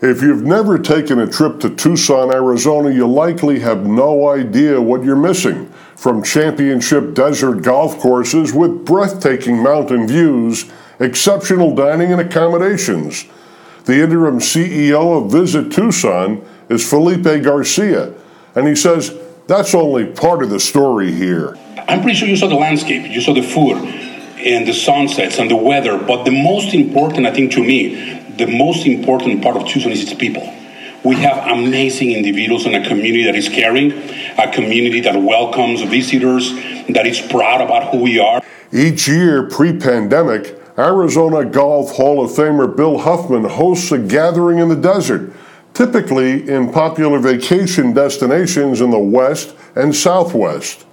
If you've never taken a trip to Tucson, Arizona, you likely have no idea what you're missing. From championship desert golf courses with breathtaking mountain views, exceptional dining and accommodations. The interim CEO of Visit Tucson is Felipe Garcia, and he says that's only part of the story here. I'm pretty sure you saw the landscape, you saw the food and the sunsets and the weather, but the most important, I think, to me, the most important part of Tucson is its people. We have amazing individuals in a community that is caring, a community that welcomes visitors, that is proud about who we are. Each year, pre pandemic, Arizona Golf Hall of Famer Bill Huffman hosts a gathering in the desert, typically in popular vacation destinations in the West and Southwest.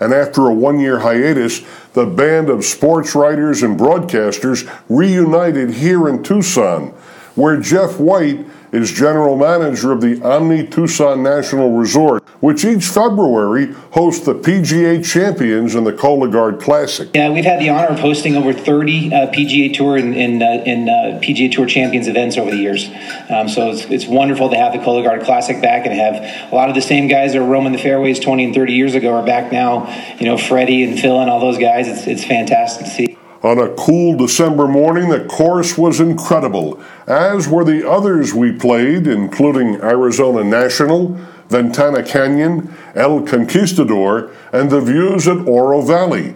And after a one year hiatus, the band of sports writers and broadcasters reunited here in Tucson, where Jeff White is general manager of the Omni Tucson National Resort, which each February hosts the PGA Champions and the Cologuard Classic. Yeah, we've had the honor of hosting over 30 uh, PGA Tour and, uh, uh, PGA Tour Champions events over the years. Um, so it's, it's wonderful to have the Cologuard Classic back and have a lot of the same guys that were roaming the fairways 20 and 30 years ago are back now. You know, Freddie and Phil and all those guys. It's, it's fantastic to see. On a cool December morning, the course was incredible, as were the others we played, including Arizona National, Ventana Canyon, El Conquistador, and the views at Oro Valley.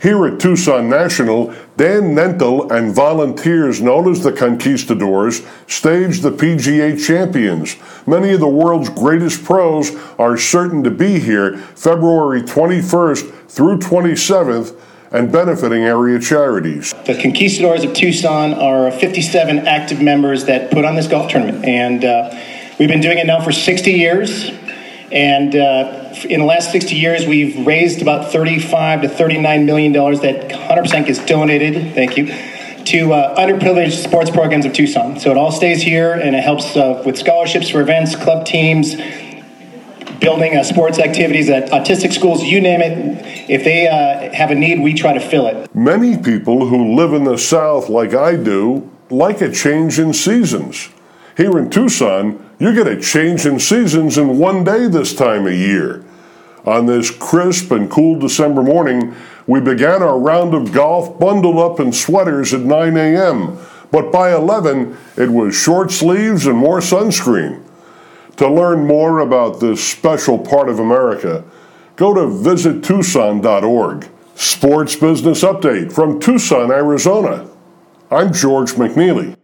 Here at Tucson National, Dan Nentel and volunteers known as the Conquistadors staged the PGA Champions. Many of the world's greatest pros are certain to be here February 21st through 27th and benefiting area charities. The Conquistadors of Tucson are 57 active members that put on this golf tournament, and uh, we've been doing it now for 60 years. And uh, in the last 60 years, we've raised about 35 to 39 million dollars that 100% gets donated. Thank you. To uh, underprivileged sports programs of Tucson. So it all stays here and it helps uh, with scholarships for events, club teams, building uh, sports activities at autistic schools, you name it. If they uh, have a need, we try to fill it. Many people who live in the South, like I do, like a change in seasons. Here in Tucson, you get a change in seasons in one day this time of year. On this crisp and cool December morning, we began our round of golf bundled up in sweaters at 9 a.m., but by 11, it was short sleeves and more sunscreen. To learn more about this special part of America, go to visittucson.org. Sports Business Update from Tucson, Arizona. I'm George McNeely.